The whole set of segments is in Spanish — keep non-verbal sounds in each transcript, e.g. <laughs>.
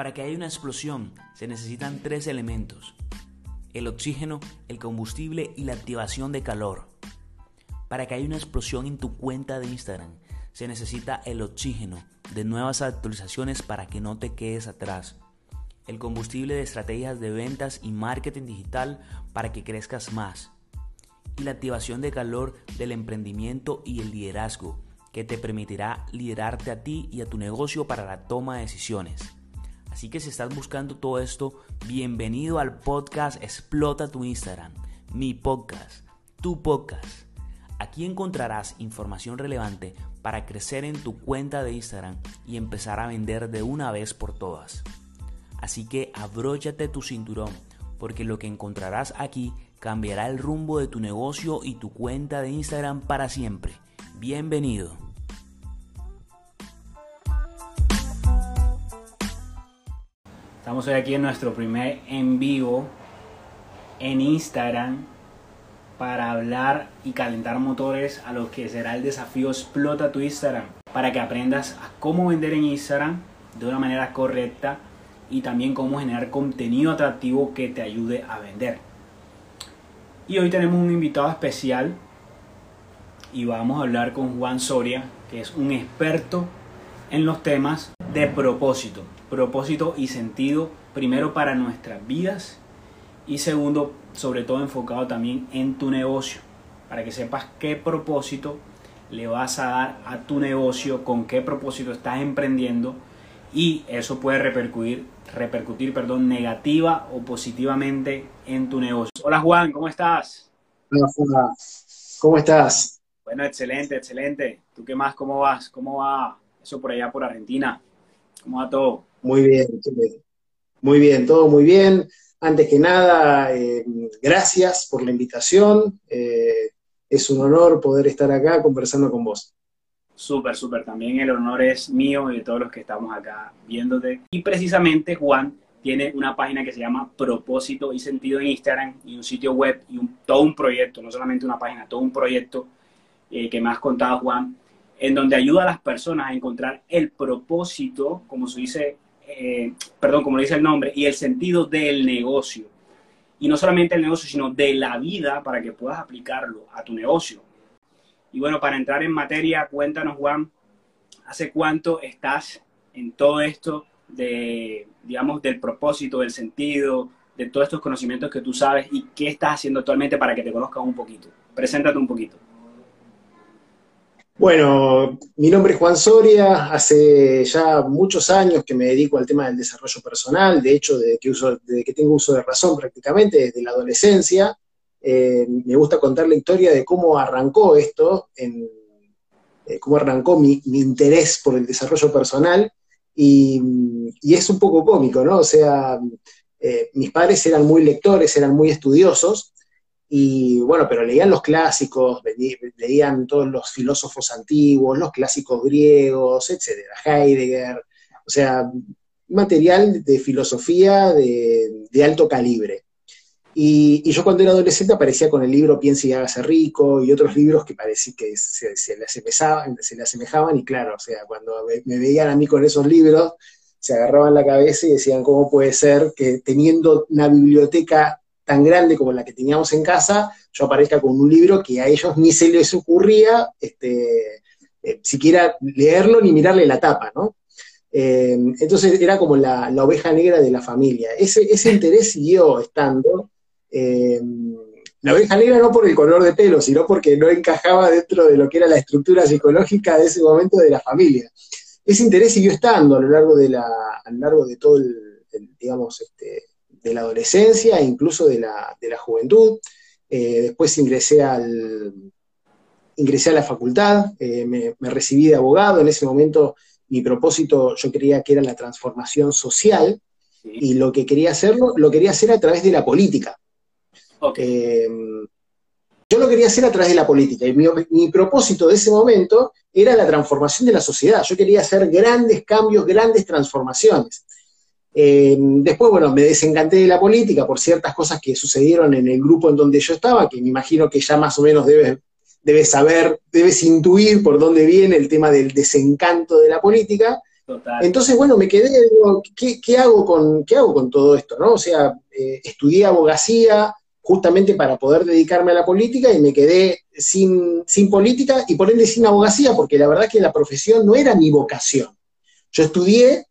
Para que haya una explosión se necesitan tres elementos. El oxígeno, el combustible y la activación de calor. Para que haya una explosión en tu cuenta de Instagram se necesita el oxígeno de nuevas actualizaciones para que no te quedes atrás. El combustible de estrategias de ventas y marketing digital para que crezcas más. Y la activación de calor del emprendimiento y el liderazgo que te permitirá liderarte a ti y a tu negocio para la toma de decisiones. Así que si estás buscando todo esto, bienvenido al podcast Explota tu Instagram, mi podcast, tu podcast. Aquí encontrarás información relevante para crecer en tu cuenta de Instagram y empezar a vender de una vez por todas. Así que abróchate tu cinturón, porque lo que encontrarás aquí cambiará el rumbo de tu negocio y tu cuenta de Instagram para siempre. Bienvenido. Estamos hoy aquí en nuestro primer en vivo en Instagram para hablar y calentar motores a lo que será el desafío Explota tu Instagram. Para que aprendas a cómo vender en Instagram de una manera correcta y también cómo generar contenido atractivo que te ayude a vender. Y hoy tenemos un invitado especial y vamos a hablar con Juan Soria, que es un experto en los temas de propósito. Propósito y sentido, primero para nuestras vidas y segundo, sobre todo enfocado también en tu negocio, para que sepas qué propósito le vas a dar a tu negocio, con qué propósito estás emprendiendo y eso puede repercutir, repercutir perdón, negativa o positivamente en tu negocio. Hola Juan, ¿cómo estás? Hola Juan, ¿cómo estás? Bueno, excelente, excelente. ¿Tú qué más? ¿Cómo vas? ¿Cómo va eso por allá por Argentina? ¿Cómo va todo? Muy bien, muy bien, todo muy bien. Antes que nada, eh, gracias por la invitación. Eh, es un honor poder estar acá conversando con vos. Súper, súper. También el honor es mío y de todos los que estamos acá viéndote. Y precisamente Juan tiene una página que se llama Propósito y Sentido en Instagram y un sitio web y todo un proyecto, no solamente una página, todo un proyecto eh, que me has contado, Juan, en donde ayuda a las personas a encontrar el propósito, como se dice, eh, perdón, como dice el nombre, y el sentido del negocio. Y no solamente el negocio, sino de la vida para que puedas aplicarlo a tu negocio. Y bueno, para entrar en materia, cuéntanos, Juan, ¿hace cuánto estás en todo esto de, digamos, del propósito, del sentido, de todos estos conocimientos que tú sabes y qué estás haciendo actualmente para que te conozcan un poquito? Preséntate un poquito. Bueno, mi nombre es Juan Soria, hace ya muchos años que me dedico al tema del desarrollo personal, de hecho, desde que, uso, que tengo uso de razón prácticamente, desde la adolescencia. Eh, me gusta contar la historia de cómo arrancó esto, eh, cómo arrancó mi, interés por el desarrollo personal, y, es un poco cómico, ¿no? O sea, eh, mis padres eran muy lectores, eran muy estudiosos, y bueno, pero leían los clásicos, leían todos los filósofos antiguos, los clásicos griegos, etcétera, Heidegger, o sea, material de filosofía de, alto calibre. Y, yo cuando era adolescente aparecía con el libro Piense y hágase rico y otros libros que parecía que se, le asemejaban, se le asemejaban y claro, o sea, cuando me veían a mí con esos libros, se agarraban la cabeza y decían, ¿cómo puede ser que teniendo una biblioteca tan grande como la que teníamos en casa, yo aparezca con un libro que a ellos ni se les ocurría este, eh, siquiera leerlo ni mirarle la tapa, ¿no? Eh, entonces era como la, oveja negra de la familia. Ese, interés siguió estando. Eh, la oveja negra no por el color de pelo, sino porque no encajaba dentro de lo que era la estructura psicológica de ese momento de la familia. Ese interés siguió estando a lo largo de, la, a lo largo de todo el, el digamos, este, de la adolescencia e incluso de la, juventud. Eh, después ingresé, al, ingresé a la facultad, eh, me, recibí de abogado, en ese momento mi propósito yo creía que era la transformación social y lo que quería hacerlo, lo quería hacer a través de la política. Eh, yo lo quería hacer a través de la política y mi, mi, propósito de ese momento era la transformación de la sociedad. Yo quería hacer grandes cambios, grandes transformaciones. Eh, después, bueno, me desencanté de la política por ciertas cosas que sucedieron en el grupo en donde yo estaba, que me imagino que ya más o menos debes, debes saber, debes intuir por dónde viene el tema del desencanto de la política. Entonces, bueno, me quedé, ¿qué, hago con, ¿qué hago con todo esto? ¿no? O sea, eh, estudié abogacía justamente para poder dedicarme a la política y me quedé sin, sin política y por ende sin abogacía, porque la verdad es que la profesión no era mi vocación. Yo estudié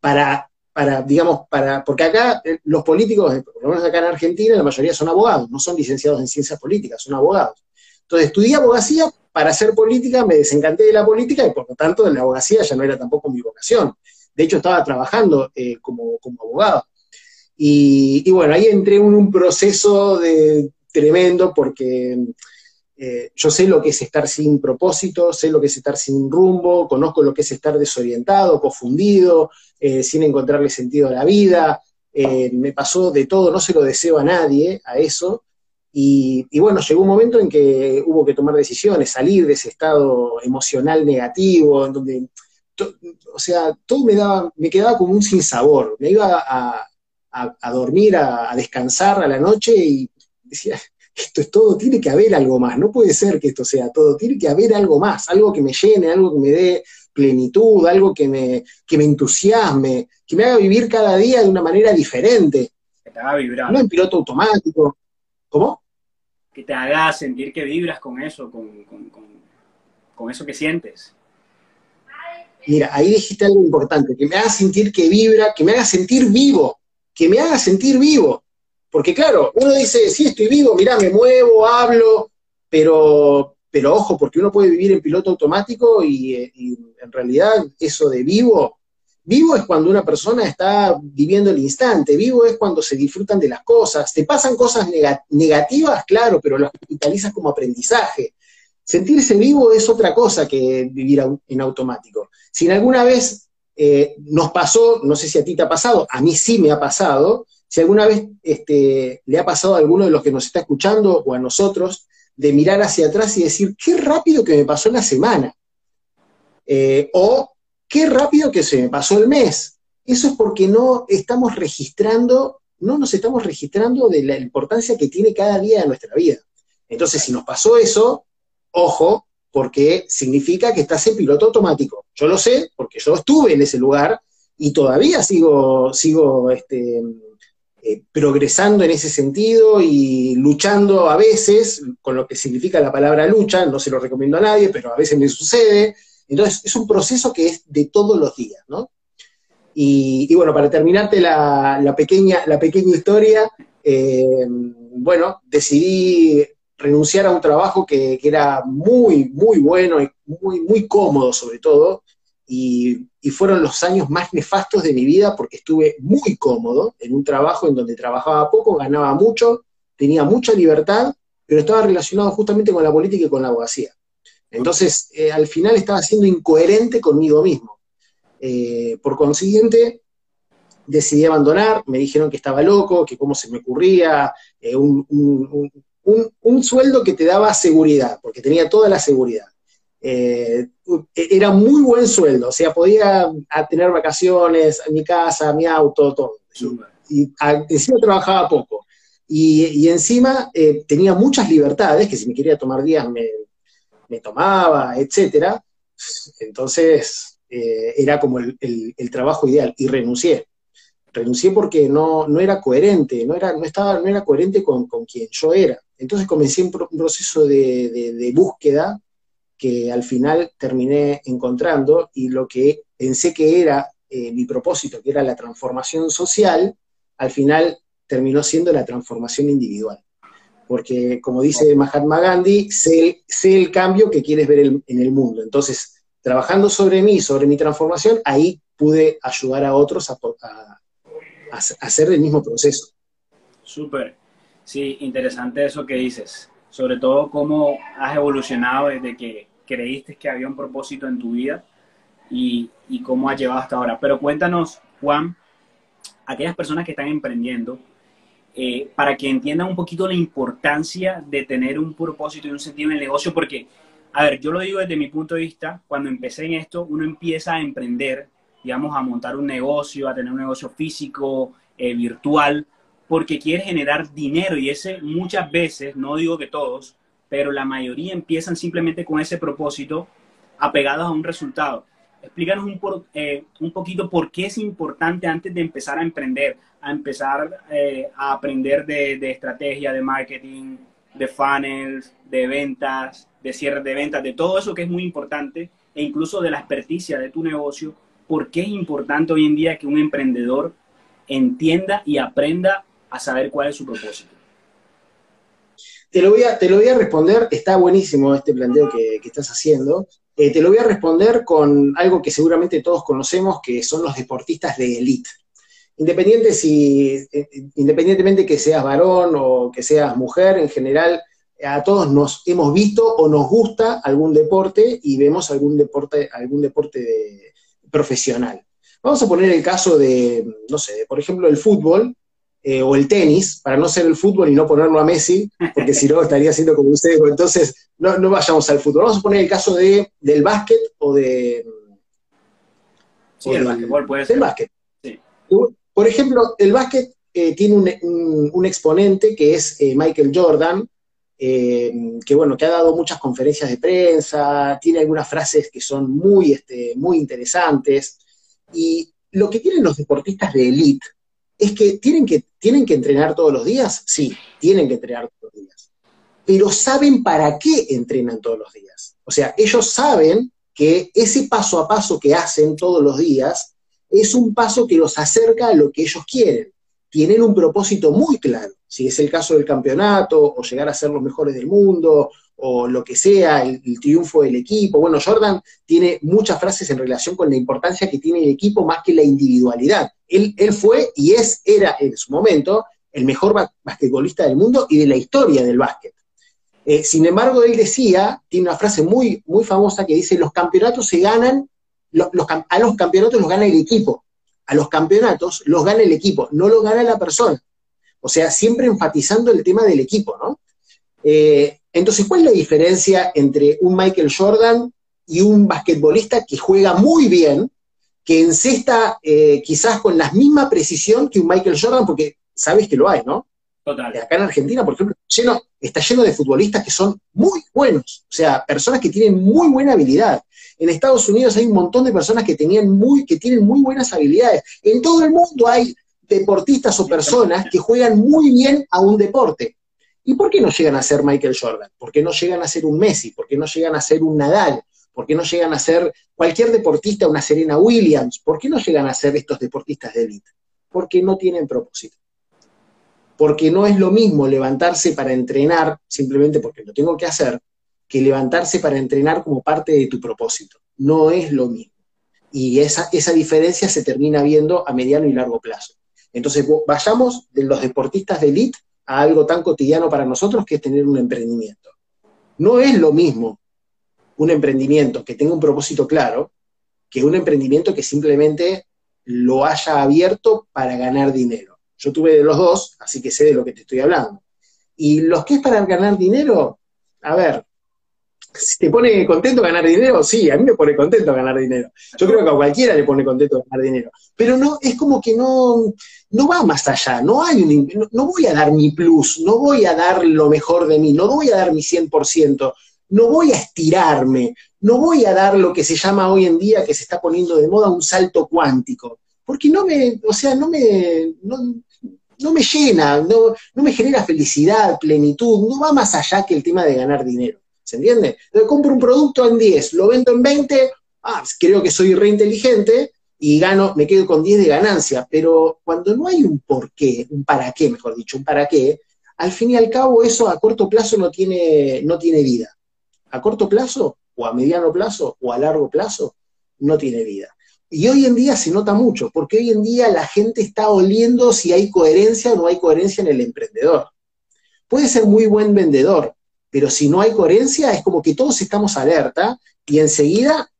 para, para digamos, para, porque acá eh, los políticos, eh, por lo menos acá en Argentina, la mayoría son abogados, no son licenciados en ciencias políticas, son abogados. Entonces estudié abogacía para hacer política, me desencanté de la política y por lo tanto la abogacía ya no era tampoco mi vocación. De hecho, estaba trabajando eh, como, abogado. Y, bueno, ahí entré en un proceso de, tremendo porque eh, yo sé lo que es estar sin propósito, sé lo que es estar sin rumbo, conozco lo que es estar desorientado, confundido, eh, sin encontrarle sentido a la vida. me pasó de todo, no se lo deseo a nadie, a eso, y, bueno, llegó un momento en que hubo que tomar decisiones, salir de ese estado emocional negativo, en donde, o sea, todo me daba, me quedaba como un sinsabor. Me iba a, dormir, a, descansar a la noche y decía, esto es todo, tiene que haber algo más, no puede ser que esto sea todo, tiene que haber algo más, algo que me llene, algo que me dé plenitud, algo que me, que me entusiasme, que me haga vivir cada día de una manera diferente. Que te haga vibrar. No en piloto automático. ¿Cómo? que te haga sentir que vibras con eso, con, con, eso que sientes. Mira, ahí dijiste algo importante, que me haga sentir que vibra, que me haga sentir vivo, que me haga sentir vivo. Porque claro, uno dice, sí, estoy vivo, mira, me muevo, hablo, pero, pero ojo, porque uno puede vivir en piloto automático y, en realidad eso de vivo Vivo es cuando una persona está viviendo el instante, vivo es cuando se disfrutan de las cosas. Te pasan cosas negativas, claro, pero las capitalizas como aprendizaje. Sentirse vivo es otra cosa que vivir en automático. Si alguna vez eh, nos pasó, no sé si a ti te ha pasado, a mí sí me ha pasado, si alguna vez este, le ha pasado a alguno de los que nos está escuchando o a nosotros, de mirar hacia atrás y decir, qué rápido que me pasó la semana. Eh, o qué rápido que se me pasó el mes. Eso es porque no estamos registrando, no nos estamos registrando de la importancia que tiene cada día de nuestra vida. Entonces, si nos pasó eso, ojo, porque significa que estás en piloto automático. Yo lo sé, porque yo estuve en ese lugar y todavía sigo, sigo este, eh, progresando en ese sentido y luchando a veces, con lo que significa la palabra lucha, no se lo recomiendo a nadie, pero a veces me sucede, entonces, es un proceso que es de todos los días, ¿no? Y, bueno, para terminarte la, pequeña, la pequeña historia, eh, bueno, decidí renunciar a un trabajo que, era muy, muy bueno y muy, muy cómodo sobre todo, y, fueron los años más nefastos de mi vida porque estuve muy cómodo en un trabajo en donde trabajaba poco, ganaba mucho, tenía mucha libertad, pero estaba relacionado justamente con la política y con la abogacía. Entonces, eh, al final estaba siendo incoherente conmigo mismo. Eh, por consiguiente, decidí abandonar, me dijeron que estaba loco, que cómo se me ocurría, eh, un, sueldo que te daba seguridad, porque tenía toda la seguridad. Era muy buen sueldo, o sea, podía tener vacaciones, mi casa, mi auto, todo. Y, encima trabajaba poco. Y, encima tenía muchas libertades, que si me quería tomar días me, me tomaba, etcétera. Entonces, eh, era como el, trabajo ideal y renuncié. Renuncié porque no, no era coherente, no era, no estaba, no era coherente con, quien yo era. Entonces comencé un, proceso de, búsqueda que al final terminé encontrando y lo que pensé que era eh, mi propósito, que era la transformación social, al final terminó siendo la transformación individual porque como dice Mahatma Gandhi, sé, el cambio que quieres ver en el mundo. Entonces, trabajando sobre mí, sobre mi transformación, ahí pude ayudar a otros a, hacer el mismo proceso. Súper. Sí, interesante eso que dices. Sobre todo cómo has evolucionado desde que creíste que había un propósito en tu vida y, cómo has llevado hasta ahora. Pero cuéntanos, Juan, aquellas personas que están emprendiendo, eh, para que entiendan un poquito la importancia de tener un propósito y un sentido en el negocio, porque, a ver, yo lo digo desde mi punto de vista, cuando empecé en esto, uno empieza a emprender, digamos, a montar un negocio, a tener un negocio físico, eh, virtual, porque quiere generar dinero y ese muchas veces, no digo que todos, pero la mayoría empiezan simplemente con ese propósito apegados a un resultado. explícanos un, eh, poquito por qué es importante antes de empezar a emprender, a empezar eh, a aprender de, de, estrategia, de marketing, de funnels, de ventas, de cierre de ventas, de todo eso que es muy importante e incluso de la experticia de tu negocio, por qué es importante hoy en día que un emprendedor entienda y aprenda a saber cuál es su propósito. Te lo voy a, te lo voy a responder, está buenísimo este planteo que, que estás haciendo. Eh, te lo voy a responder con algo que seguramente todos conocemos, que son los deportistas de élite. Independiente si, eh, independientemente que seas varón o que seas mujer, en general, a todos nos hemos visto o nos gusta algún deporte y vemos algún deporte, algún deporte profesional. Vamos a poner el caso de, no sé, por ejemplo, el fútbol. Eh, o el tenis, para no ser el fútbol y no ponerlo a Messi, porque si no <laughs> estaría siendo como ustedes, entonces no, no, vayamos al fútbol. Vamos a poner el caso de, del básquet o de... Sí, el básquetbol puede ser. básquet. Por ejemplo, el básquet eh, tiene un, un, exponente que es eh, Michael Jordan, que bueno, que ha dado muchas conferencias de prensa, tiene algunas frases que son muy, este, muy interesantes, y lo que tienen los deportistas de élite es que tienen que, tienen que entrenar todos los días, sí, tienen que entrenar todos los días, pero saben para qué entrenan todos los días. O sea, ellos saben que ese paso a paso que hacen todos los días es un paso que los acerca a lo que ellos quieren. Tienen un propósito muy claro, si es el caso del campeonato, o llegar a ser los mejores del mundo, o lo que sea, el, triunfo del equipo. Bueno, Jordan tiene muchas frases en relación con la importancia que tiene el equipo más que la individualidad. Él, él fue y es, era en su momento el mejor basquetbolista del mundo y de la historia del básquet. Eh, sin embargo, él decía, tiene una frase muy, muy famosa que dice, los campeonatos se ganan, a los campeonatos los gana el equipo, a los campeonatos los gana el equipo, no los gana la persona. O sea, siempre enfatizando el tema del equipo, ¿no? Eh, entonces, ¿cuál es la diferencia entre un Michael Jordan y un basquetbolista que juega muy bien, que encesta eh, quizás con la misma precisión que un Michael Jordan, porque sabes que lo hay, ¿no? Total. Acá en Argentina, por ejemplo, lleno, está lleno de futbolistas que son muy buenos, o sea, personas que tienen muy buena habilidad. En Estados Unidos hay un montón de personas que, tenían muy, que tienen muy buenas habilidades. En todo el mundo hay deportistas o personas que juegan muy bien a un deporte. ¿Y por qué no llegan a ser Michael Jordan? ¿Por qué no llegan a ser un Messi? ¿Por qué no llegan a ser un Nadal? ¿Por qué no llegan a ser cualquier deportista, una Serena Williams? ¿Por qué no llegan a ser estos deportistas de élite? Porque no tienen propósito. Porque no es lo mismo levantarse para entrenar, simplemente porque lo tengo que hacer, que levantarse para entrenar como parte de tu propósito. No es lo mismo. Y esa, esa diferencia se termina viendo a mediano y largo plazo. Entonces, vayamos de los deportistas de élite a algo tan cotidiano para nosotros que es tener un emprendimiento. No es lo mismo un emprendimiento que tenga un propósito claro que un emprendimiento que simplemente lo haya abierto para ganar dinero. Yo tuve de los dos, así que sé de lo que te estoy hablando. Y los que es para ganar dinero, a ver, te pone contento ganar dinero, sí, a mí me pone contento ganar dinero. Yo creo que a cualquiera le pone contento ganar dinero. Pero no, es como que no, no va más allá, no hay un, no, no, voy a dar mi plus, no voy a dar lo mejor de mí, no voy a dar mi 100%, no voy a estirarme, no voy a dar lo que se llama hoy en día, que se está poniendo de moda, un salto cuántico. Porque no me, o sea, no me, no, no me llena, no, no me genera felicidad, plenitud, no va más allá que el tema de ganar dinero. ¿Se entiende? Entonces compro un producto en 10, lo vendo en 20, ah, creo que soy re inteligente y gano, me quedo con 10 de ganancia. Pero cuando no hay un por qué, un para qué, mejor dicho, un para qué, al fin y al cabo eso a corto plazo no tiene, no tiene vida. A corto plazo, o a mediano plazo, o a largo plazo, no tiene vida. Y hoy en día se nota mucho, porque hoy en día la gente está oliendo si hay coherencia o no hay coherencia en el emprendedor. Puede ser muy buen vendedor, pero si no hay coherencia es como que todos estamos alerta y enseguida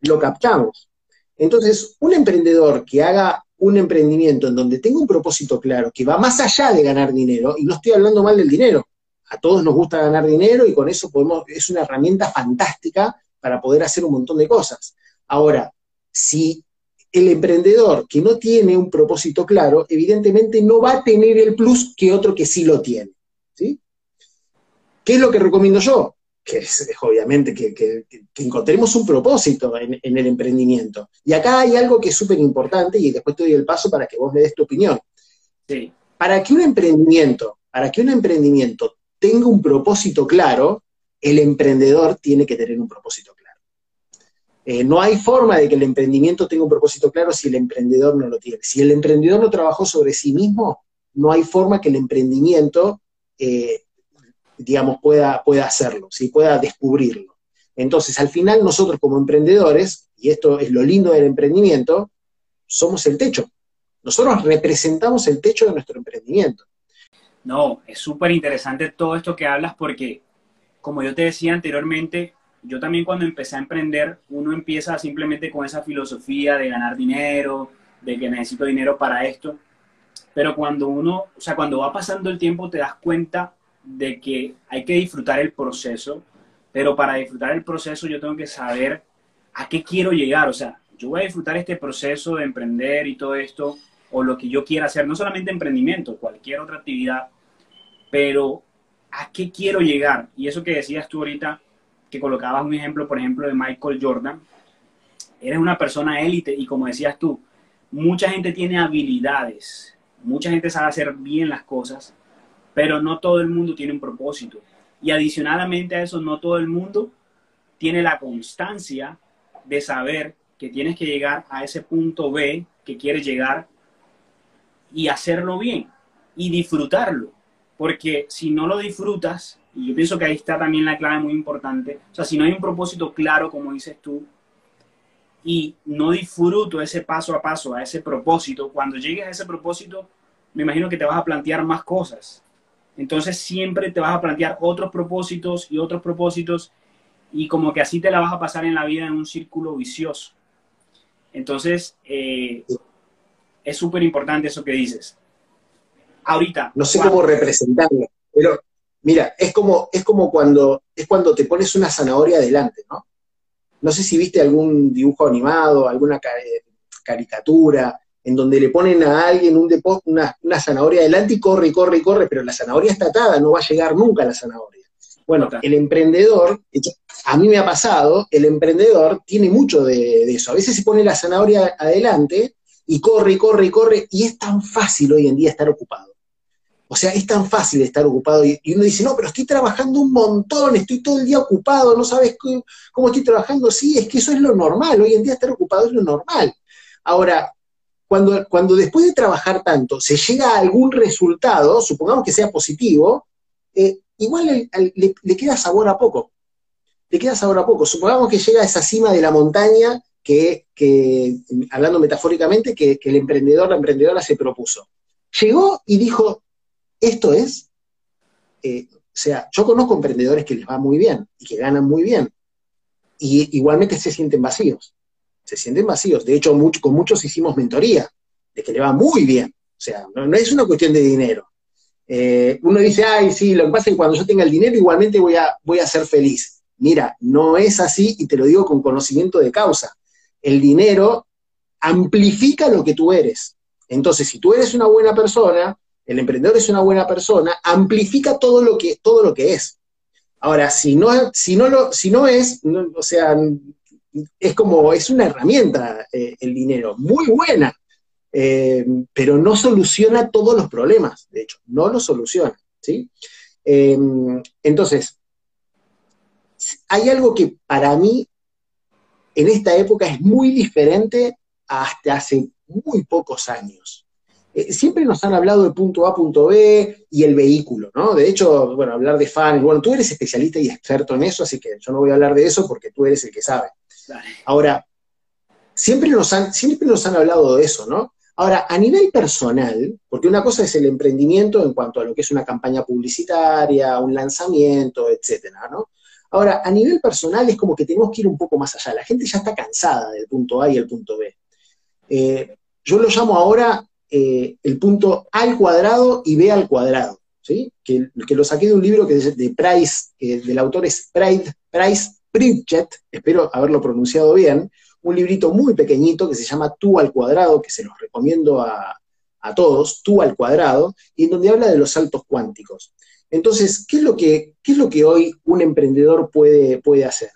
lo captamos. Entonces, un emprendedor que haga un emprendimiento en donde tenga un propósito claro, que va más allá de ganar dinero, y no estoy hablando mal del dinero, a todos nos gusta ganar dinero y con eso podemos, es una herramienta fantástica para poder hacer un montón de cosas. Ahora, si el emprendedor que no tiene un propósito claro, evidentemente no va a tener el plus que otro que sí lo tiene. ¿sí? ¿Qué es lo que recomiendo yo? que es, obviamente que, encontremos un propósito en, el emprendimiento. Y acá hay algo que es súper importante y después te doy el paso para que vos me des tu opinión. Para que un emprendimiento, para que un emprendimiento tenga un propósito claro, el emprendedor tiene que tener un propósito claro. Eh, no hay forma de que el emprendimiento tenga un propósito claro si el emprendedor no lo tiene. Si el emprendedor no trabajó sobre sí mismo, no hay forma que el emprendimiento eh, digamos, pueda, pueda hacerlo, ¿sí? pueda descubrirlo. Entonces, al final nosotros como emprendedores, y esto es lo lindo del emprendimiento, somos el techo. Nosotros representamos el techo de nuestro emprendimiento. No, es súper interesante todo esto que hablas porque, como yo te decía anteriormente, yo también cuando empecé a emprender, uno empieza simplemente con esa filosofía de ganar dinero, de que necesito dinero para esto, pero cuando uno, o sea, cuando va pasando el tiempo te das cuenta de que hay que disfrutar el proceso, pero para disfrutar el proceso yo tengo que saber a qué quiero llegar. O sea, yo voy a disfrutar este proceso de emprender y todo esto, o lo que yo quiera hacer, no solamente emprendimiento, cualquier otra actividad, pero a qué quiero llegar. Y eso que decías tú ahorita, que colocabas un ejemplo, por ejemplo, de Michael Jordan, eres una persona élite y como decías tú, mucha gente tiene habilidades, mucha gente sabe hacer bien las cosas, pero no todo el mundo tiene un propósito. Y adicionalmente a eso, no todo el mundo tiene la constancia de saber que tienes que llegar a ese punto B que quieres llegar y hacerlo bien y disfrutarlo. Porque si no lo disfrutas, y yo pienso que ahí está también la clave muy importante, o sea, si no hay un propósito claro, como dices tú, y no disfruto ese paso a paso, a ese propósito, cuando llegues a ese propósito, me imagino que te vas a plantear más cosas entonces siempre te vas a plantear otros propósitos y otros propósitos y como que así te la vas a pasar en la vida en un círculo vicioso. Entonces, eh, es súper importante eso que dices. Ahorita. No sé cómo representarlo, pero mira, es como, es como cuando, es cuando te pones una zanahoria adelante, ¿no? No sé si viste algún dibujo animado, alguna caricatura, en donde le ponen a alguien un una, una zanahoria adelante y corre corre y corre, pero la zanahoria está atada, no va a llegar nunca a la zanahoria. Bueno, el emprendedor, a mí me ha pasado, el emprendedor tiene mucho de, eso. A veces se pone la zanahoria adelante y corre y corre y corre, y es tan fácil hoy en día estar ocupado. O sea, es tan fácil estar ocupado y, uno dice, no, pero estoy trabajando un montón, estoy todo el día ocupado, no sabes cómo, cómo estoy trabajando. Sí, es que eso es lo normal, hoy en día estar ocupado es lo normal. Ahora, cuando, después de trabajar tanto se llega a algún resultado, supongamos que sea positivo, eh, igual le, queda sabor a poco. Le queda sabor a poco. Supongamos que llega a esa cima de la montaña que, hablando metafóricamente, que, el emprendedor, la emprendedora se propuso. Llegó y dijo, esto es, eh, o sea, yo conozco emprendedores que les va muy bien y que ganan muy bien, y igualmente se sienten vacíos se sienten vacíos. De hecho, con muchos hicimos mentoría, de que le va muy bien. O sea, no, es una cuestión de dinero. Eh, uno dice, ay, sí, lo que pasa es que cuando yo tenga el dinero igualmente voy a, voy a ser feliz. Mira, no es así y te lo digo con conocimiento de causa. El dinero amplifica lo que tú eres. Entonces, si tú eres una buena persona, el emprendedor es una buena persona, amplifica todo lo que, todo lo que es. Ahora, si no, si no, lo, si no es, o sea, es como, es una herramienta eh, el dinero, muy buena, eh, pero no soluciona todos los problemas, de hecho, no lo soluciona, ¿sí? Eh, entonces, hay algo que para mí en esta época es muy diferente hasta hace muy pocos años. siempre nos han hablado de punto A, punto B y el vehículo, ¿no? De hecho, bueno, hablar de fan, bueno, tú eres especialista y experto en eso, así que yo no voy a hablar de eso porque tú eres el que sabe. Ahora, siempre nos, han, siempre nos han hablado de eso, ¿no? Ahora, a nivel personal, porque una cosa es el emprendimiento en cuanto a lo que es una campaña publicitaria, un lanzamiento, etcétera, ¿no? Ahora, a nivel personal es como que tenemos que ir un poco más allá. La gente ya está cansada del punto A y el punto B. Eh, yo lo llamo ahora eh, el punto A al cuadrado y B al cuadrado, ¿sí? Que, lo saqué de un libro que es de Price, que del autor es Price, Price Pritchett, espero haberlo pronunciado bien, un librito muy pequeñito que se llama Tú al cuadrado, que se los recomiendo a, todos, Tú al cuadrado, y en donde habla de los saltos cuánticos. Entonces, ¿qué es lo que, es lo que hoy un emprendedor puede, puede hacer?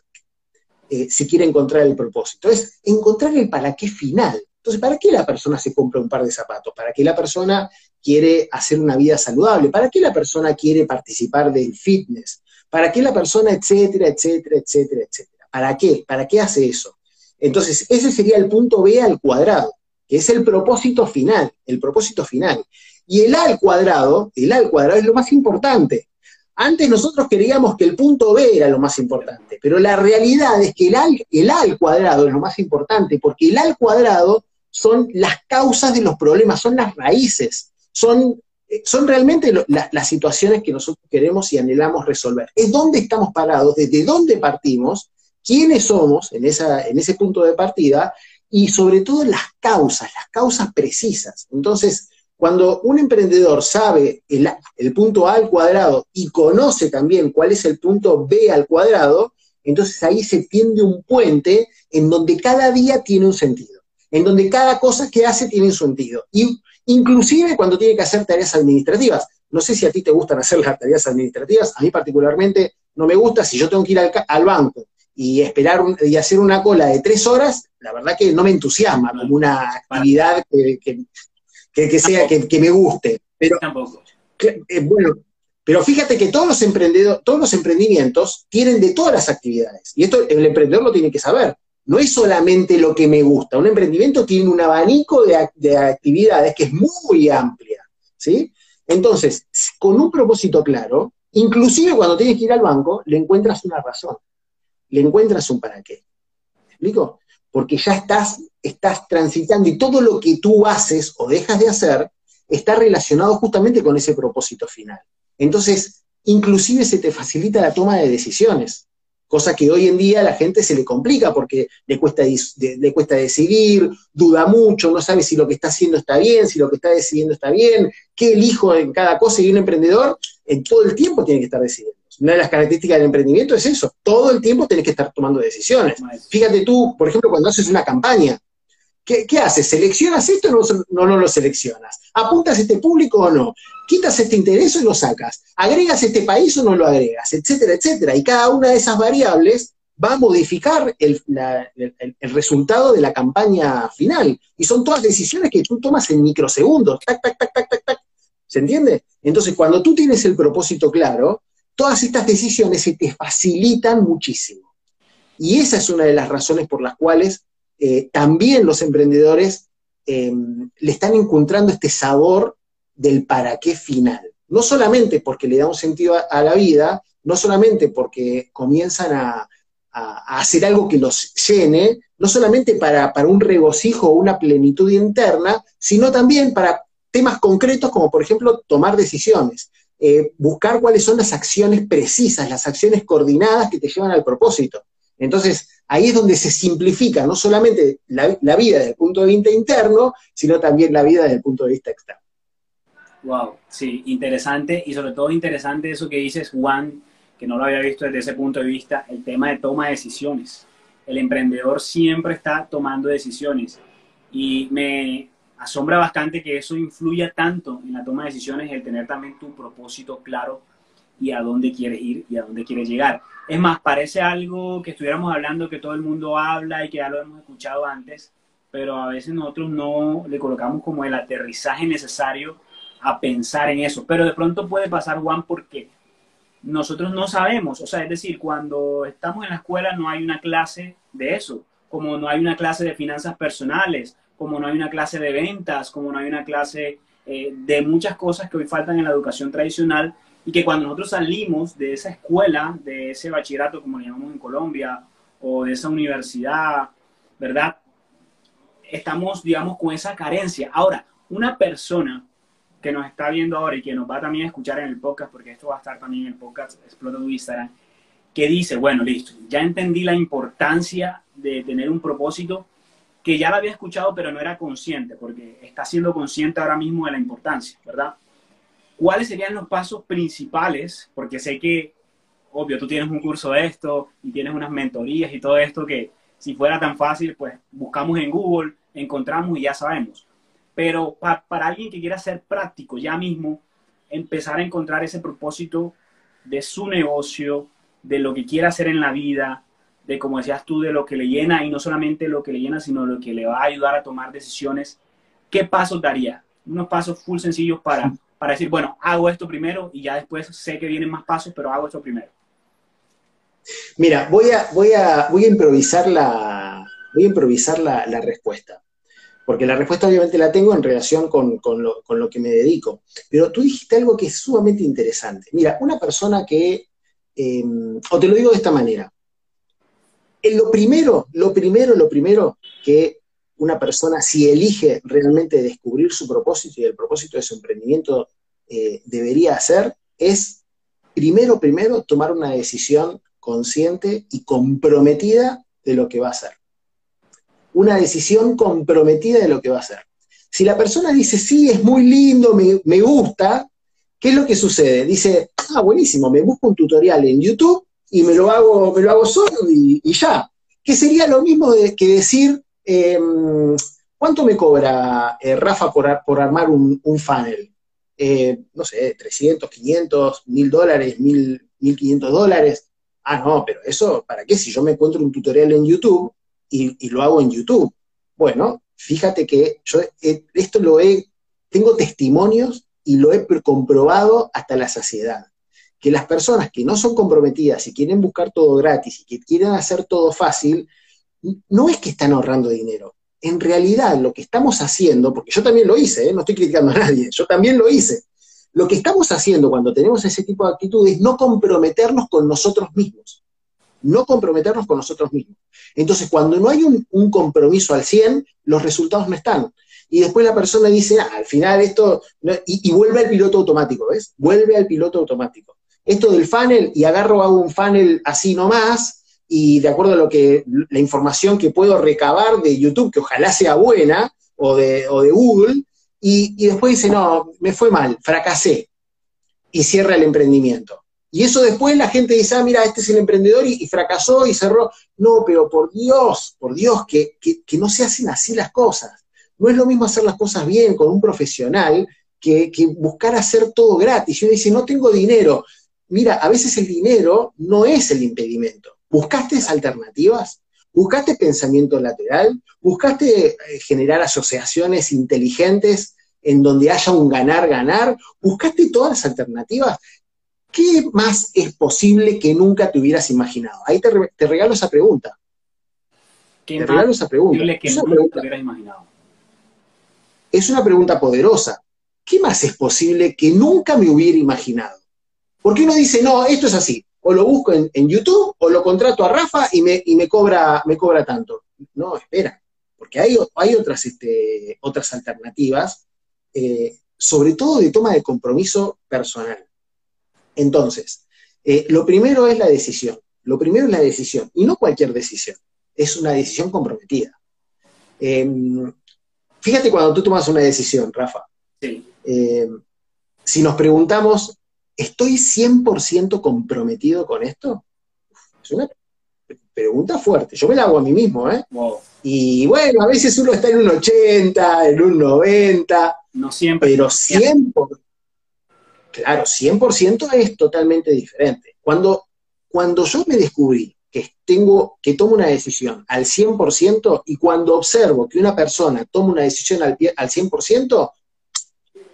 Eh, si quiere encontrar el propósito, es encontrar el para qué final. Entonces, ¿para qué la persona se compra un par de zapatos? ¿Para qué la persona quiere hacer una vida saludable? ¿Para qué la persona quiere participar del fitness? ¿Para qué la persona, etcétera, etcétera, etcétera, etcétera? ¿Para qué? ¿Para qué hace eso? Entonces, ese sería el punto B al cuadrado, que es el propósito final, el propósito final. Y el A al cuadrado, el A al cuadrado es lo más importante. Antes nosotros creíamos que el punto B era lo más importante, pero la realidad es que el A, el A al cuadrado es lo más importante, porque el A al cuadrado son las causas de los problemas, son las raíces, son, son realmente las situaciones que nosotros queremos y anhelamos resolver. Es dónde estamos parados, desde dónde partimos quiénes somos en, esa, en ese punto de partida y sobre todo las causas, las causas precisas. Entonces, cuando un emprendedor sabe el, el, punto A al cuadrado y conoce también cuál es el punto B al cuadrado, entonces ahí se tiende un puente en donde cada día tiene un sentido, en donde cada cosa que hace tiene un sentido. Y inclusive cuando tiene que hacer tareas administrativas. No sé si a ti te gustan hacer las tareas administrativas, a mí particularmente no me gusta, si yo tengo que ir al, al banco y esperar y hacer una cola de tres horas, la verdad que no me entusiasma como una actividad que, sea, que, me guste. Pero, Tampoco. Eh, bueno, pero fíjate que todos los emprendedores, todos los emprendimientos tienen de todas las actividades. Y esto el emprendedor lo tiene que saber. No es solamente lo que me gusta. Un emprendimiento tiene un abanico de, de actividades que es muy amplia. ¿sí? Entonces, con un propósito claro, inclusive cuando tienes que ir al banco, le encuentras una razón le encuentras un para qué. ¿Me explico? Porque ya estás, estás transitando y todo lo que tú haces o dejas de hacer está relacionado justamente con ese propósito final. Entonces, inclusive se te facilita la toma de decisiones, cosa que hoy en día a la gente se le complica porque le cuesta, le cuesta decidir, duda mucho, no sabe si lo que está haciendo está bien, si lo que está decidiendo está bien, qué elijo en cada cosa y un emprendedor en todo el tiempo tiene que estar decidiendo. Una de las características del emprendimiento es eso, todo el tiempo tenés que estar tomando decisiones. Fíjate tú, por ejemplo, cuando haces una campaña, ¿qué, haces? ¿Seleccionas esto o no, no, lo seleccionas? ¿Apuntas este público o no? ¿Quitas este interés o lo sacas? ¿Agregas este país o no lo agregas? Etcétera, etcétera. Y cada una de esas variables va a modificar el, el, resultado de la campaña final. Y son todas decisiones que tú tomas en microsegundos. Tac, tac, tac, tac, tac, tac. ¿Se entiende? Entonces, cuando tú tienes el propósito claro, todas estas decisiones se te facilitan muchísimo. Y esa es una de las razones por las cuales eh, también los emprendedores eh, le están encontrando este sabor del para qué final. No solamente porque le da un sentido a, la vida, no solamente porque comienzan a, hacer algo que los llene, no solamente para, para un regocijo o una plenitud interna, sino también para temas concretos como por ejemplo tomar decisiones. Eh, buscar cuáles son las acciones precisas, las acciones coordinadas que te llevan al propósito. Entonces, ahí es donde se simplifica no solamente la, vida desde el punto de vista interno, sino también la vida desde el punto de vista externo. Wow, sí, interesante y sobre todo interesante eso que dices, Juan, que no lo había visto desde ese punto de vista, el tema de toma de decisiones. El emprendedor siempre está tomando decisiones y me, asombra bastante que eso influya tanto en la toma de decisiones, el tener también tu propósito claro y a dónde quieres ir y a dónde quieres llegar. Es más, parece algo que estuviéramos hablando, que todo el mundo habla y que ya lo hemos escuchado antes, pero a veces nosotros no le colocamos como el aterrizaje necesario a pensar en eso. Pero de pronto puede pasar, Juan, porque nosotros no sabemos, o sea, es decir, cuando estamos en la escuela no hay una clase de eso, como no hay una clase de finanzas personales, como no hay una clase de ventas, como no hay una clase eh, de muchas cosas que hoy faltan en la educación tradicional y que cuando nosotros salimos de esa escuela, de ese bachillerato, como le llamamos en Colombia, o de esa universidad, ¿verdad? Estamos, digamos, con esa carencia. Ahora, una persona que nos está viendo ahora y que nos va también a escuchar en el podcast, porque esto va a estar también en el podcast Explota tu Instagram, que dice, bueno, listo, ya entendí la importancia de tener un propósito, que ya la había escuchado pero no era consciente, porque está siendo consciente ahora mismo de la importancia, ¿verdad? ¿Cuáles serían los pasos principales? Porque sé que, obvio, tú tienes un curso de esto y tienes unas mentorías y todo esto que si fuera tan fácil, pues buscamos en Google, encontramos y ya sabemos. Pero para alguien que quiera ser práctico ya mismo, empezar a encontrar ese propósito de su negocio, de lo que quiere hacer en la vida, de como decías tú, de lo que le llena y no solamente lo que le llena, sino lo que le va a ayudar a tomar decisiones, ¿qué pasos daría? Unos pasos full sencillos para, <laughs> para decir, bueno, hago esto primero y ya después sé que vienen más pasos, pero hago esto primero. Mira, voy a, voy a, voy a improvisar, la, voy a improvisar la, respuesta porque la respuesta obviamente la tengo en relación con, lo, que me dedico. Pero tú dijiste algo que es sumamente interesante. Mira, una persona que, em, o te lo digo de esta manera, lo primero, lo primero, lo primero que una persona, si elige realmente descubrir su propósito y el propósito de su emprendimiento eh, debería hacer, es primero, primero tomar una decisión consciente y comprometida de lo que va a hacer. Una decisión comprometida de lo que va a hacer. Si la persona dice, sí, es muy lindo, me, gusta, ¿qué es lo que sucede? Dice, ah, buenísimo, me busco un tutorial en YouTube y me lo hago, me lo hago solo y, ya. Que sería lo mismo que decir, em, ¿cuánto me cobra eh, Rafa por, por, armar un, funnel? Eh, no sé, 300, 500, 1000 dólares, 1500 dólares. Ah, no, pero eso, ¿para qué? Si yo me encuentro un tutorial en YouTube y, lo hago en YouTube. Bueno, fíjate que yo esto lo he, tengo testimonios y lo he comprobado hasta la saciedad. Que las personas que no son comprometidas y quieren buscar todo gratis y que quieren hacer todo fácil, no es que están ahorrando dinero. En realidad, lo que estamos haciendo, porque yo también lo hice, ¿eh? no estoy criticando a nadie, yo también lo hice, lo que estamos haciendo cuando tenemos ese tipo de actitudes es no comprometernos con nosotros mismos. No comprometernos con nosotros mismos. Entonces, cuando no hay un, compromiso al 100, los resultados no están. Y después la persona dice, ah, al final esto, y, vuelve al piloto automático, ¿ves? Vuelve al piloto automático. Esto del funnel, y agarro, hago un funnel así nomás, y de acuerdo a lo que, la información que puedo recabar de YouTube, que ojalá sea buena, o de, o de Google, y, después dice, no, me fue mal, fracasé, y cierra el emprendimiento. Y eso después la gente dice, ah, mira, este es el emprendedor y, fracasó y cerró. No, pero por Dios, por Dios, que, no se hacen así las cosas. No es lo mismo hacer las cosas bien con un profesional que, buscar hacer todo gratis. Y uno dice, no tengo dinero. Mira, a veces el dinero no es el impedimento. ¿Buscaste alternativas? ¿Buscaste pensamiento lateral? ¿Buscaste eh, generar asociaciones inteligentes en donde haya un ganar-ganar? ¿Buscaste todas las alternativas? ¿Qué más es posible que nunca te hubieras imaginado? Ahí te, regalo esa pregunta. te regalo esa pregunta. es, una pregunta es una pregunta poderosa. ¿Qué más es posible que nunca me hubiera imaginado? ¿Por qué uno dice, no, esto es así? O lo busco en, YouTube o lo contrato a Rafa y me, me, cobra, me cobra tanto. No, espera, porque hay, hay otras, este, otras alternativas, eh, sobre todo de toma de compromiso personal. Entonces, eh, lo primero es la decisión. Lo primero es la decisión, y no cualquier decisión, es una decisión comprometida. Em, fíjate cuando tú tomas una decisión, Rafa. Em, si nos preguntamos, ¿estoy 100% comprometido con esto? Es una pregunta fuerte. Yo me la hago a mí mismo, ¿eh? Y bueno, a veces uno está en un 80, en un 90. No siempre. Pero 100%, claro, 100% es totalmente diferente. Cuando, cuando yo me descubrí que tengo, que tomo una decisión al 100% y cuando observo que una persona toma una decisión al, al 100%,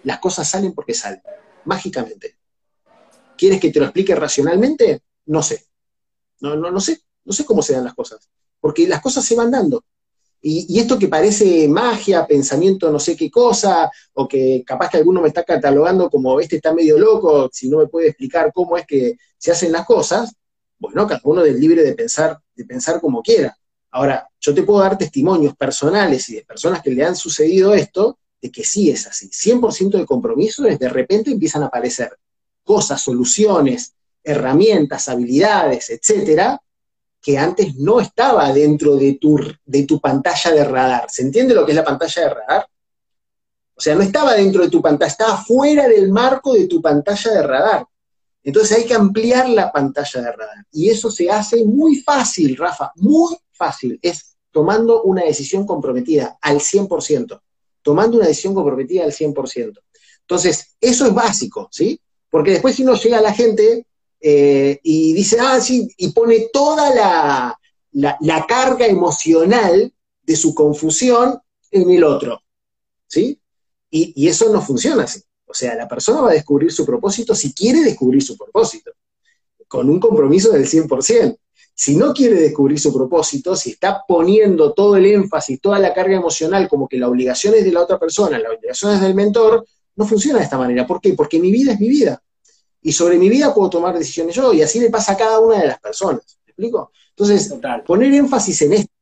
las cosas salen porque salen, mágicamente. ¿Quieres que te lo explique racionalmente? No sé. No, no, no sé. No sé cómo se dan las cosas. Porque las cosas se van dando. Y, esto que parece magia, pensamiento no sé qué cosa, o que capaz que alguno me está catalogando como este está medio loco, si no me puede explicar cómo es que se hacen las cosas, bueno, cada uno es libre de pensar, de pensar como quiera. Ahora, yo te puedo dar testimonios personales y de personas que le han sucedido esto, de que sí es así. 100% de compromiso de repente empiezan a aparecer cosas, soluciones, herramientas, habilidades, etcétera, que antes no estaba dentro de tu, de tu pantalla de radar. ¿Se entiende lo que es la pantalla de radar? O sea, no estaba dentro de tu pantalla, estaba fuera del marco de tu pantalla de radar. Entonces hay que ampliar la pantalla de radar. Y eso se hace muy fácil, Rafa, muy fácil. Es tomando una decisión comprometida al 100%. Tomando una decisión comprometida al 100%. Entonces, eso es básico, ¿sí? Porque después si uno llega a la gente eh, y dice, ah, sí, y pone toda la, la, carga emocional de su confusión en el otro, ¿sí? Y, y, eso no funciona así. O sea, la persona va a descubrir su propósito si quiere descubrir su propósito, con un compromiso del 100%. Si no quiere descubrir su propósito, si está poniendo todo el énfasis, toda la carga emocional como que la obligación es de la otra persona, la obligación es del mentor, no funciona de esta manera. ¿Por qué? Porque mi vida es mi vida. Y sobre mi vida puedo tomar decisiones yo, y así le pasa a cada una de las personas. ¿Me explico? Entonces, poner énfasis en esto,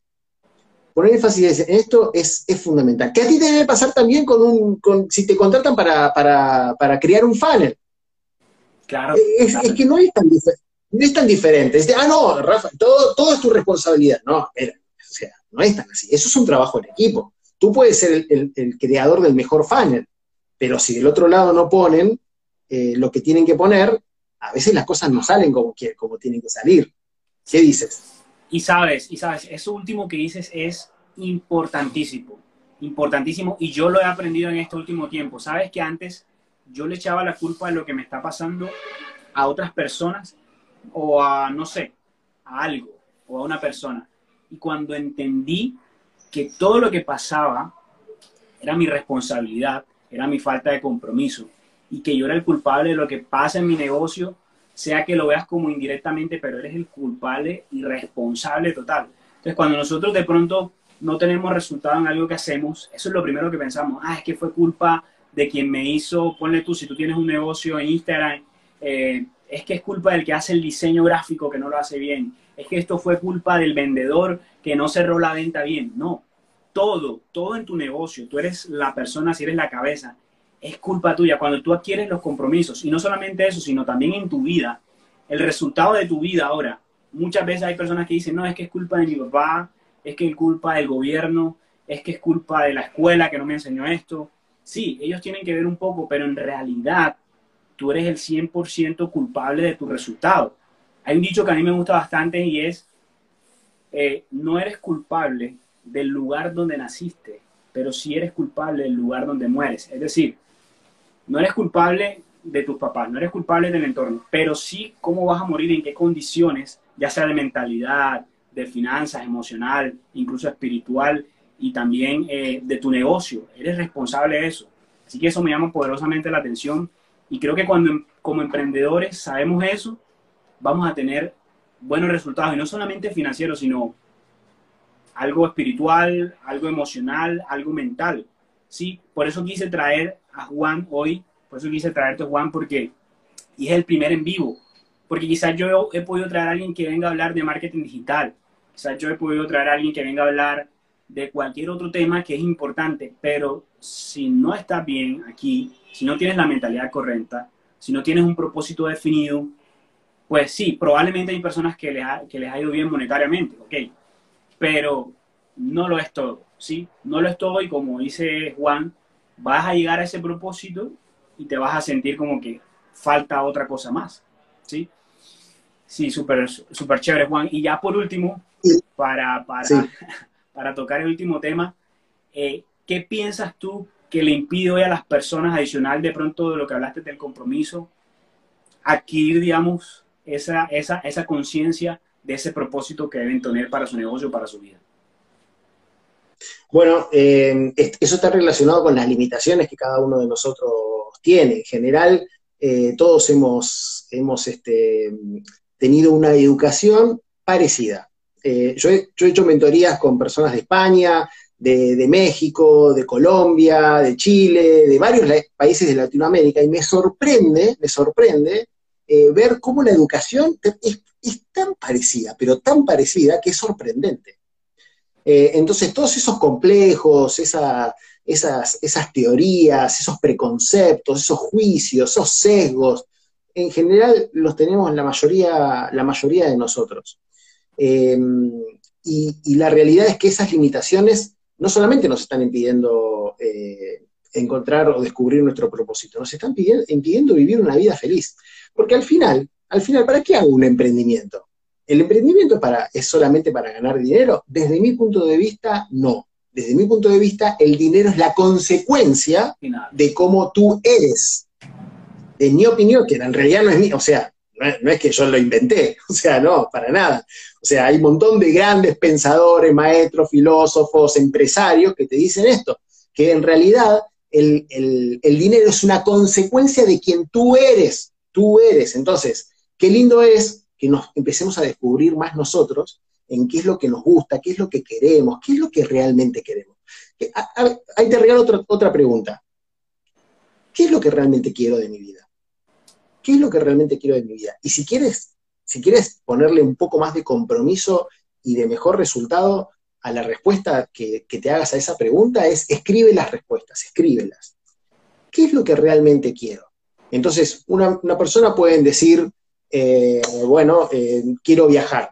poner énfasis en esto es, fundamental. Que a ti te debe pasar también con un, con, si te contratan para, para, crear un funnel. Claro, es, que no es tan, no es tan diferente. Es ah, no, Rafa, todo, todo es tu responsabilidad. No, espera, o sea, no es tan así. Eso es un trabajo en equipo. Tú puedes ser el, el creador del mejor funnel, pero si del otro lado no ponen eh, lo que tienen que poner, a veces las cosas no salen como, como tienen que salir. ¿Qué dices? Y sabes, y sabes, eso último que dices es importantísimo, importantísimo, y yo lo he aprendido en este último tiempo. Sabes que antes yo le echaba la culpa de lo que me está pasando a otras personas o a, no sé, a algo o a una persona. Y cuando entendí que todo lo que pasaba era mi responsabilidad, era mi falta de compromiso y que yo era el culpable de lo que pasa en mi negocio, sea que lo veas como indirectamente, pero eres el culpable y responsable total. Entonces, cuando nosotros de pronto no tenemos resultado en algo que hacemos, eso es lo primero que pensamos, ah, es que fue culpa de quien me hizo, ponle tú, si tú tienes un negocio en Instagram, eh, es que es culpa del que hace el diseño gráfico que no lo hace bien, es que esto fue culpa del vendedor que no cerró la venta bien. No, todo, todo en tu negocio, tú eres la persona, si eres la cabeza, es culpa tuya. Cuando tú adquieres los compromisos, y no solamente eso, sino también en tu vida, el resultado de tu vida ahora, muchas veces hay personas que dicen, no, es que es culpa de mi papá, es que es culpa del gobierno, es que es culpa de la escuela que no me enseñó esto. Sí, ellos tienen que ver un poco, pero en realidad tú eres el 100% culpable de tu resultado. Hay un dicho que a mí me gusta bastante y es, eh, no eres culpable del lugar donde naciste, pero sí eres culpable del lugar donde mueres. Es decir, no eres culpable de tus papás, no eres culpable del entorno, pero sí cómo vas a morir, en qué condiciones, ya sea de mentalidad, de finanzas, emocional, incluso espiritual y también eh, de tu negocio. Eres responsable de eso. Así que eso me llama poderosamente la atención y creo que cuando como emprendedores sabemos eso, vamos a tener buenos resultados y no solamente financieros, sino algo espiritual, algo emocional, algo mental. ¿sí? Por eso quise traer a Juan hoy, por eso quise traerte a Juan, porque y es el primer en vivo. Porque quizás yo he podido traer a alguien que venga a hablar de marketing digital, quizás yo he podido traer a alguien que venga a hablar de cualquier otro tema que es importante, pero si no estás bien aquí, si no tienes la mentalidad correcta, si no tienes un propósito definido, pues sí, probablemente hay personas que les ha, que les ha ido bien monetariamente, ok, pero no lo es todo, ¿sí? No lo es todo y como dice Juan, vas a llegar a ese propósito y te vas a sentir como que falta otra cosa más, ¿sí? Sí, súper super chévere, Juan. Y ya por último, para, para, <laughs> para tocar el último tema, eh, ¿qué piensas tú que le impide hoy a las personas, adicional de pronto de lo que hablaste del compromiso, adquirir, digamos, esa, esa, esa conciencia de ese propósito que deben tener para su negocio, para su vida? Bueno, eh, eso está relacionado con las limitaciones que cada uno de nosotros tiene. En general, eh, todos hemos, hemos este, tenido una educación parecida. Eh, yo, he, hecho mentorías con personas de España, de, México, de Colombia, de Chile, de varios países de Latinoamérica, y me sorprende, me sorprende ver cómo la educación es tan parecida, pero tan parecida que es sorprendente. Eh, entonces, todos esos complejos, esas, esas teorías, esos preconceptos, esos juicios, esos sesgos, en general los tenemos la mayoría, la mayoría de nosotros. Eh, y, la realidad es que esas limitaciones no solamente nos están impidiendo eh, encontrar o descubrir nuestro propósito, nos están impidiendo vivir una vida feliz. Porque al final, al final, ¿para qué hago un emprendimiento? ¿El emprendimiento para, es solamente para ganar dinero? Desde mi punto de vista, no. desde mi punto de vista, el dinero es la consecuencia de cómo tú eres. De mi opinión, que en realidad no es mía, o sea, no es, que yo lo inventé, <laughs> o sea, no, para nada. O sea, hay un montón de grandes pensadores, maestros, filósofos, empresarios que te dicen esto, que en realidad el, el dinero es una consecuencia de quien tú eres, tú eres. Entonces, qué lindo es que nos empecemos a descubrir más nosotros en qué es lo que nos gusta, qué es lo que queremos, qué es lo que realmente queremos. ahí te regalo otra, otra pregunta. ¿Qué es lo que realmente quiero de mi vida? ¿Qué es lo que realmente quiero de mi vida? Y si quieres, si quieres ponerle un poco más de compromiso y de mejor resultado a la respuesta que, te hagas a esa pregunta, es escribe las respuestas, escríbelas. ¿Qué es lo que realmente quiero? Entonces, una, persona puede decir, eh, bueno, eh, quiero viajar.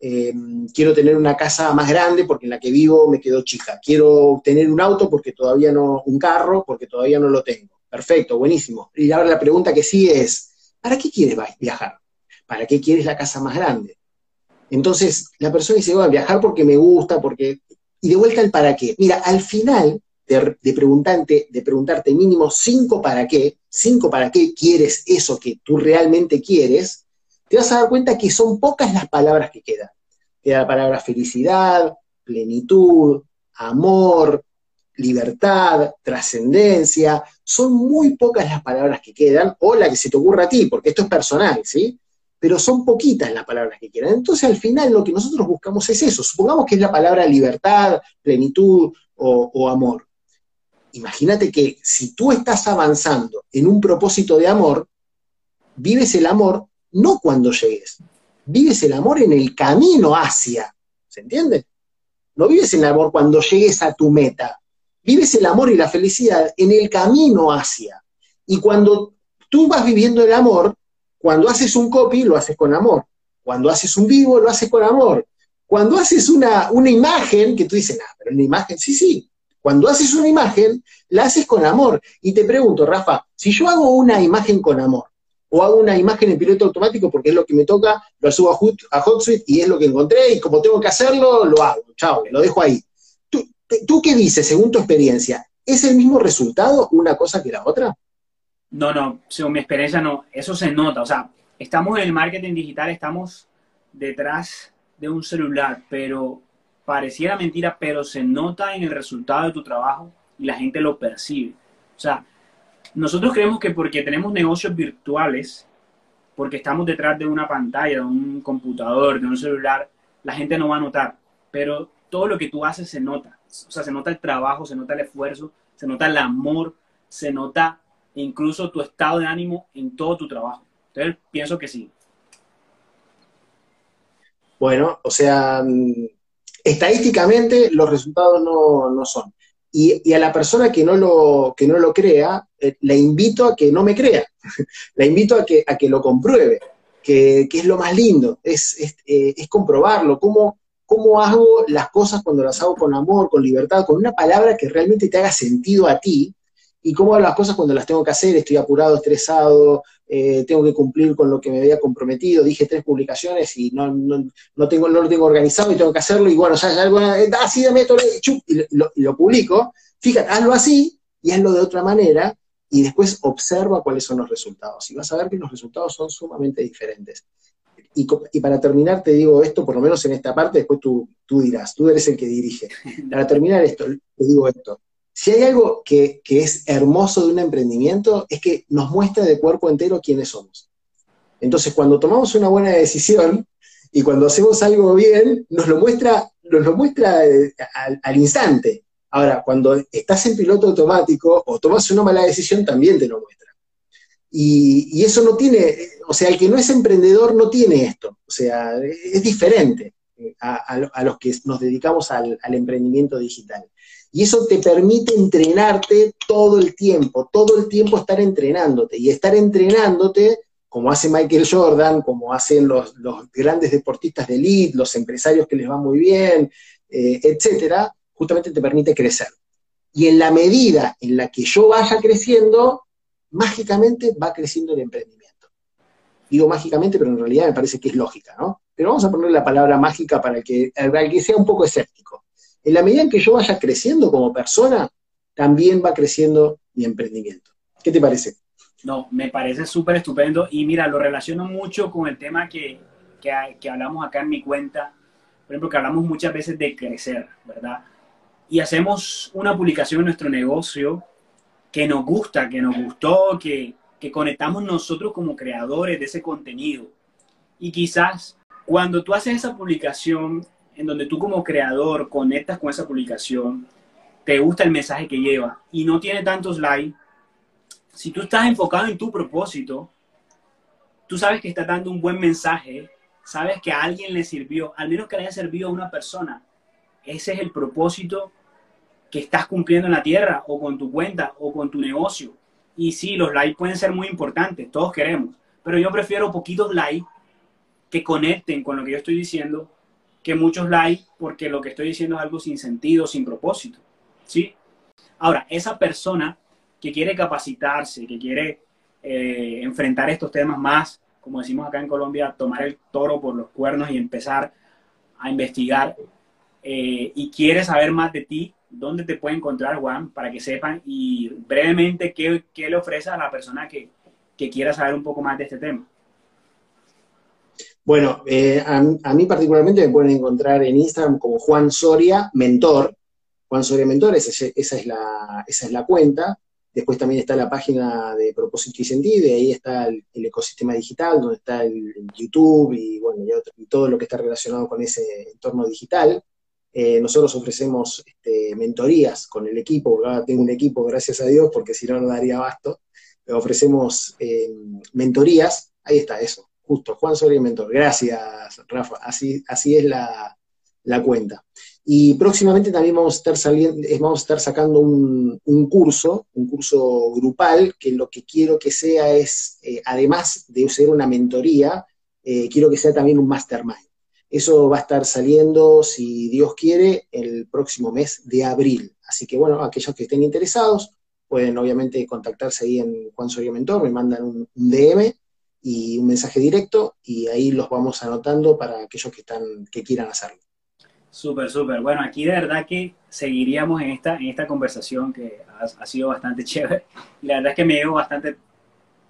Eh, quiero tener una casa más grande porque en la que vivo me quedó chica, quiero tener un auto porque todavía no, un carro porque todavía no lo tengo. Perfecto, buenísimo. Y ahora la pregunta que sigue es, ¿para qué quieres viajar? ¿Para qué quieres la casa más grande? Entonces, la persona dice, voy a viajar porque me gusta, porque... Y de vuelta al para qué. Mira, al final de, de, preguntarte, de preguntarte mínimo cinco para qué, cinco para qué quieres eso que tú realmente quieres, te vas a dar cuenta que son pocas las palabras que quedan. Queda la palabra felicidad, plenitud, amor, libertad, trascendencia. Son muy pocas las palabras que quedan, o la que se te ocurra a ti, porque esto es personal, ¿sí? Pero son poquitas las palabras que quedan. Entonces, al final, lo que nosotros buscamos es eso. Supongamos que es la palabra libertad, plenitud o, o amor. Imagínate que si tú estás avanzando en un propósito de amor, vives el amor no cuando llegues. Vives el amor en el camino hacia. ¿Se entiende? No vives el amor cuando llegues a tu meta. Vives el amor y la felicidad en el camino hacia. Y cuando tú vas viviendo el amor, cuando haces un copy, lo haces con amor. Cuando haces un vivo, lo haces con amor. Cuando haces una, una imagen, que tú dices, ah, pero una imagen, sí, sí. Cuando haces una imagen, la haces con amor. Y te pregunto, Rafa, si yo hago una imagen con amor, o hago una imagen en piloto automático porque es lo que me toca, lo subo a, HotSuite y es lo que encontré y como tengo que hacerlo, lo hago, chao, lo dejo ahí. ¿Tú, qué dices según tu experiencia? ¿Es el mismo resultado una cosa que la otra? No, no, según mi experiencia no, eso se nota, o sea, estamos en el marketing digital, estamos detrás de un celular, pero pareciera mentira, pero se nota en el resultado de tu trabajo y la gente lo percibe. O sea, nosotros creemos que porque tenemos negocios virtuales, porque estamos detrás de una pantalla, de un computador, de un celular, la gente no va a notar. Pero todo lo que tú haces se nota. O sea, se nota el trabajo, se nota el esfuerzo, se nota el amor, se nota incluso tu estado de ánimo en todo tu trabajo. Entonces, pienso que sí. Bueno, o sea, mm, estadísticamente los resultados no, no son. Y, a la persona que no lo, que no lo crea, eh, la invito a que no me crea, <laughs> la invito a que, a que lo compruebe, que, es lo más lindo, es, es, eh, comprobarlo, cómo, cómo hago las cosas cuando las hago con amor, con libertad, con una palabra que realmente te haga sentido a ti, y cómo hago las cosas cuando las tengo que hacer, estoy apurado, estresado, eh, tengo que cumplir con lo que me había comprometido, dije tres publicaciones y no, no, tengo, no lo tengo organizado y tengo que hacerlo, y bueno, ya, ya eh, así de método, y lo, y lo publico, fíjate, hazlo así y hazlo de otra manera, y después observa cuáles son los resultados, y vas a ver que los resultados son sumamente diferentes. Y, y, para terminar, te digo esto, por lo menos en esta parte, después tú, tú dirás, tú eres el que dirige. <laughs> Para terminar esto, te digo esto. Si hay algo que, es hermoso de un emprendimiento, es que nos muestra de cuerpo entero quiénes somos. Entonces, cuando tomamos una buena decisión y cuando hacemos algo bien, nos lo muestra, nos lo muestra eh, al, instante. Ahora, cuando estás en piloto automático o tomas una mala decisión, también te lo muestra. Y, eso no tiene, o sea, el que no es emprendedor no tiene esto. O sea, es diferente a, los que nos dedicamos al emprendimiento digital. Y eso te permite entrenarte todo el tiempo, todo el tiempo estar entrenándote. Y estar entrenándote, como hace Michael Jordan, como hacen los, grandes deportistas de elite, los empresarios que les va muy bien, eh, etcétera, justamente te permite crecer. Y en la medida en la que yo vaya creciendo, mágicamente va creciendo el emprendimiento. Digo mágicamente, pero en realidad me parece que es lógica, ¿no? Pero vamos a poner la palabra mágica para que, para que sea un poco escéptico. En la medida en que yo vaya creciendo como persona, también va creciendo mi emprendimiento. ¿Qué te parece? No, me parece súper estupendo y mira, lo relaciono mucho con el tema que, que, hablamos acá en mi cuenta, por ejemplo, que hablamos muchas veces de crecer, ¿verdad? Y hacemos una publicación en nuestro negocio que nos gusta, que nos gustó, que, que conectamos nosotros como creadores de ese contenido. Y quizás cuando tú haces esa publicación en donde tú como creador conectas con esa publicación, te gusta el mensaje que lleva y no tiene tantos likes, si tú estás enfocado en tu propósito, tú sabes que estás dando un buen mensaje, sabes que a alguien le sirvió, al menos que le haya servido a una persona. Ese es el propósito que estás cumpliendo en la tierra o con tu cuenta o con tu negocio. Y sí, los likes pueden ser muy importantes, todos queremos, pero yo prefiero poquitos likes que conecten con lo que yo estoy diciendo que muchos likes porque lo que estoy diciendo es algo sin sentido, sin propósito. ¿Sí? Ahora, esa persona que quiere capacitarse, que quiere eh, enfrentar estos temas más, como decimos acá en Colombia, tomar el toro por los cuernos y empezar a investigar eh, y quiere saber más de ti, ¿dónde te puede encontrar, Juan? Para que sepan y brevemente qué, le ofrece a la persona que, quiera saber un poco más de este tema. Bueno, eh, a, mí particularmente me pueden encontrar en Instagram como Juan Soria Mentor. Juan Soria Mentor, esa, es, la, cuenta. Después también está la página de propósito y sentido, y ahí está el, ecosistema digital, donde está el, YouTube y, bueno, y, todo lo que está relacionado con ese entorno digital. Eh, nosotros ofrecemos este, mentorías con el equipo, ahora tengo un equipo, gracias a Dios, porque si no, no daría abasto. ofrecemos eh, mentorías, ahí está eso, justo, Juan Soria Mentor. Gracias, Rafa, así, así es la, la cuenta. Y próximamente también vamos a estar, saliendo, vamos a estar sacando un, curso, un curso grupal, que lo que quiero que sea es, eh, además de ser una mentoría, eh, quiero que sea también un mastermind. Eso va a estar saliendo, si Dios quiere, el próximo mes de abril. Así que bueno, aquellos que estén interesados pueden obviamente contactarse ahí en Juan Soria Mentor, me mandan un, un DM y un mensaje directo y ahí los vamos anotando para aquellos que, están, que quieran hacerlo. Súper, súper. Bueno, aquí de verdad que seguiríamos en esta, en esta conversación que ha, sido bastante <laughs> chévere. la verdad es que me llevo bastante,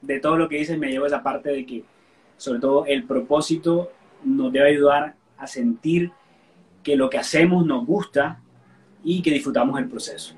de todo lo que dices, me llevo esa parte de que, sobre todo, el propósito nos debe ayudar a sentir que lo que hacemos nos gusta y que disfrutamos el proceso.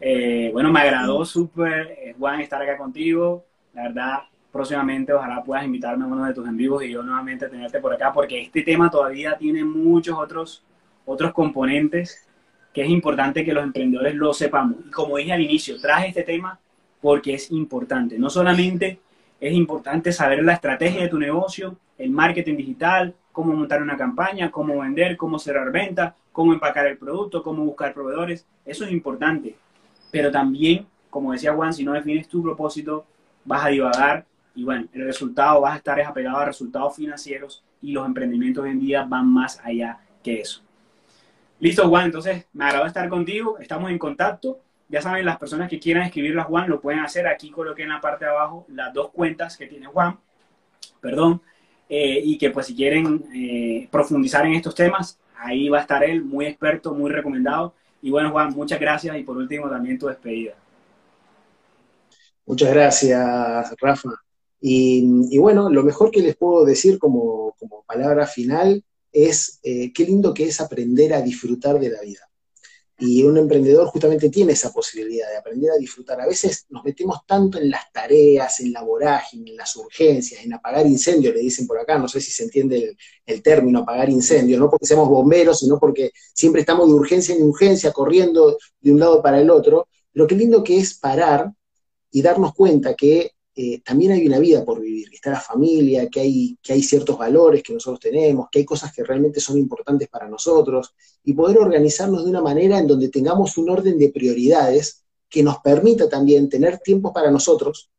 Eh, bueno, me agradó súper, eh, Juan, estar acá contigo. La verdad, próximamente ojalá puedas invitarme a uno de tus en vivos y yo nuevamente tenerte por acá, porque este tema todavía tiene muchos otros otros componentes que es importante que los emprendedores lo sepamos. Y como dije al inicio, traje este tema porque es importante. No solamente es importante saber la estrategia de tu negocio, el marketing digital, cómo montar una campaña, cómo vender, cómo cerrar ventas, cómo empacar el producto, cómo buscar proveedores. Eso es importante. Pero también, como decía Juan, si no defines tu propósito, vas a divagar y bueno, el resultado vas a estar apegado a resultados financieros y los emprendimientos en día van más allá que eso. Listo, Juan, entonces me agrada estar contigo, estamos en contacto. Ya saben, las personas que quieran escribirle a Juan lo pueden hacer. Aquí coloqué en la parte de abajo las dos cuentas que tiene Juan, perdón, eh, y que pues si quieren eh, profundizar en estos temas, ahí va a estar él, muy experto, muy recomendado. Y bueno, Juan, muchas gracias y por último también tu despedida. Muchas gracias, Rafa. Y, bueno, lo mejor que les puedo decir como, palabra final es eh, qué lindo que es aprender a disfrutar de la vida. Y un emprendedor justamente tiene esa posibilidad de aprender a disfrutar. A veces nos metemos tanto en las tareas, en la vorágine, en las urgencias, en apagar incendios, le dicen por acá, no sé si se entiende el, término apagar incendios, no porque seamos bomberos, sino porque siempre estamos de urgencia en urgencia, corriendo de un lado para el otro. Lo que lindo que es parar y darnos cuenta que eh, también hay una vida por vivir, que está la familia, que hay, que hay ciertos valores que nosotros tenemos, que hay cosas que realmente son importantes para nosotros, y poder organizarnos de una manera en donde tengamos un orden de prioridades que nos permita también tener tiempo para nosotros,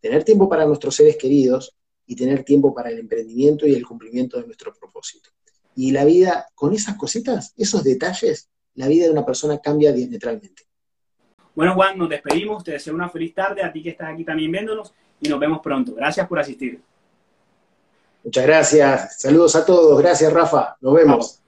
tener tiempo para nuestros seres queridos y tener tiempo para el emprendimiento y el cumplimiento de nuestro propósito. Y la vida, con esas cositas, esos detalles, la vida de una persona cambia diametralmente. Bueno, Juan, nos despedimos. Te deseo una feliz tarde a ti que estás aquí también viéndonos y nos vemos pronto. Gracias por asistir. Muchas gracias. Saludos a todos. Gracias, Rafa. Nos vemos.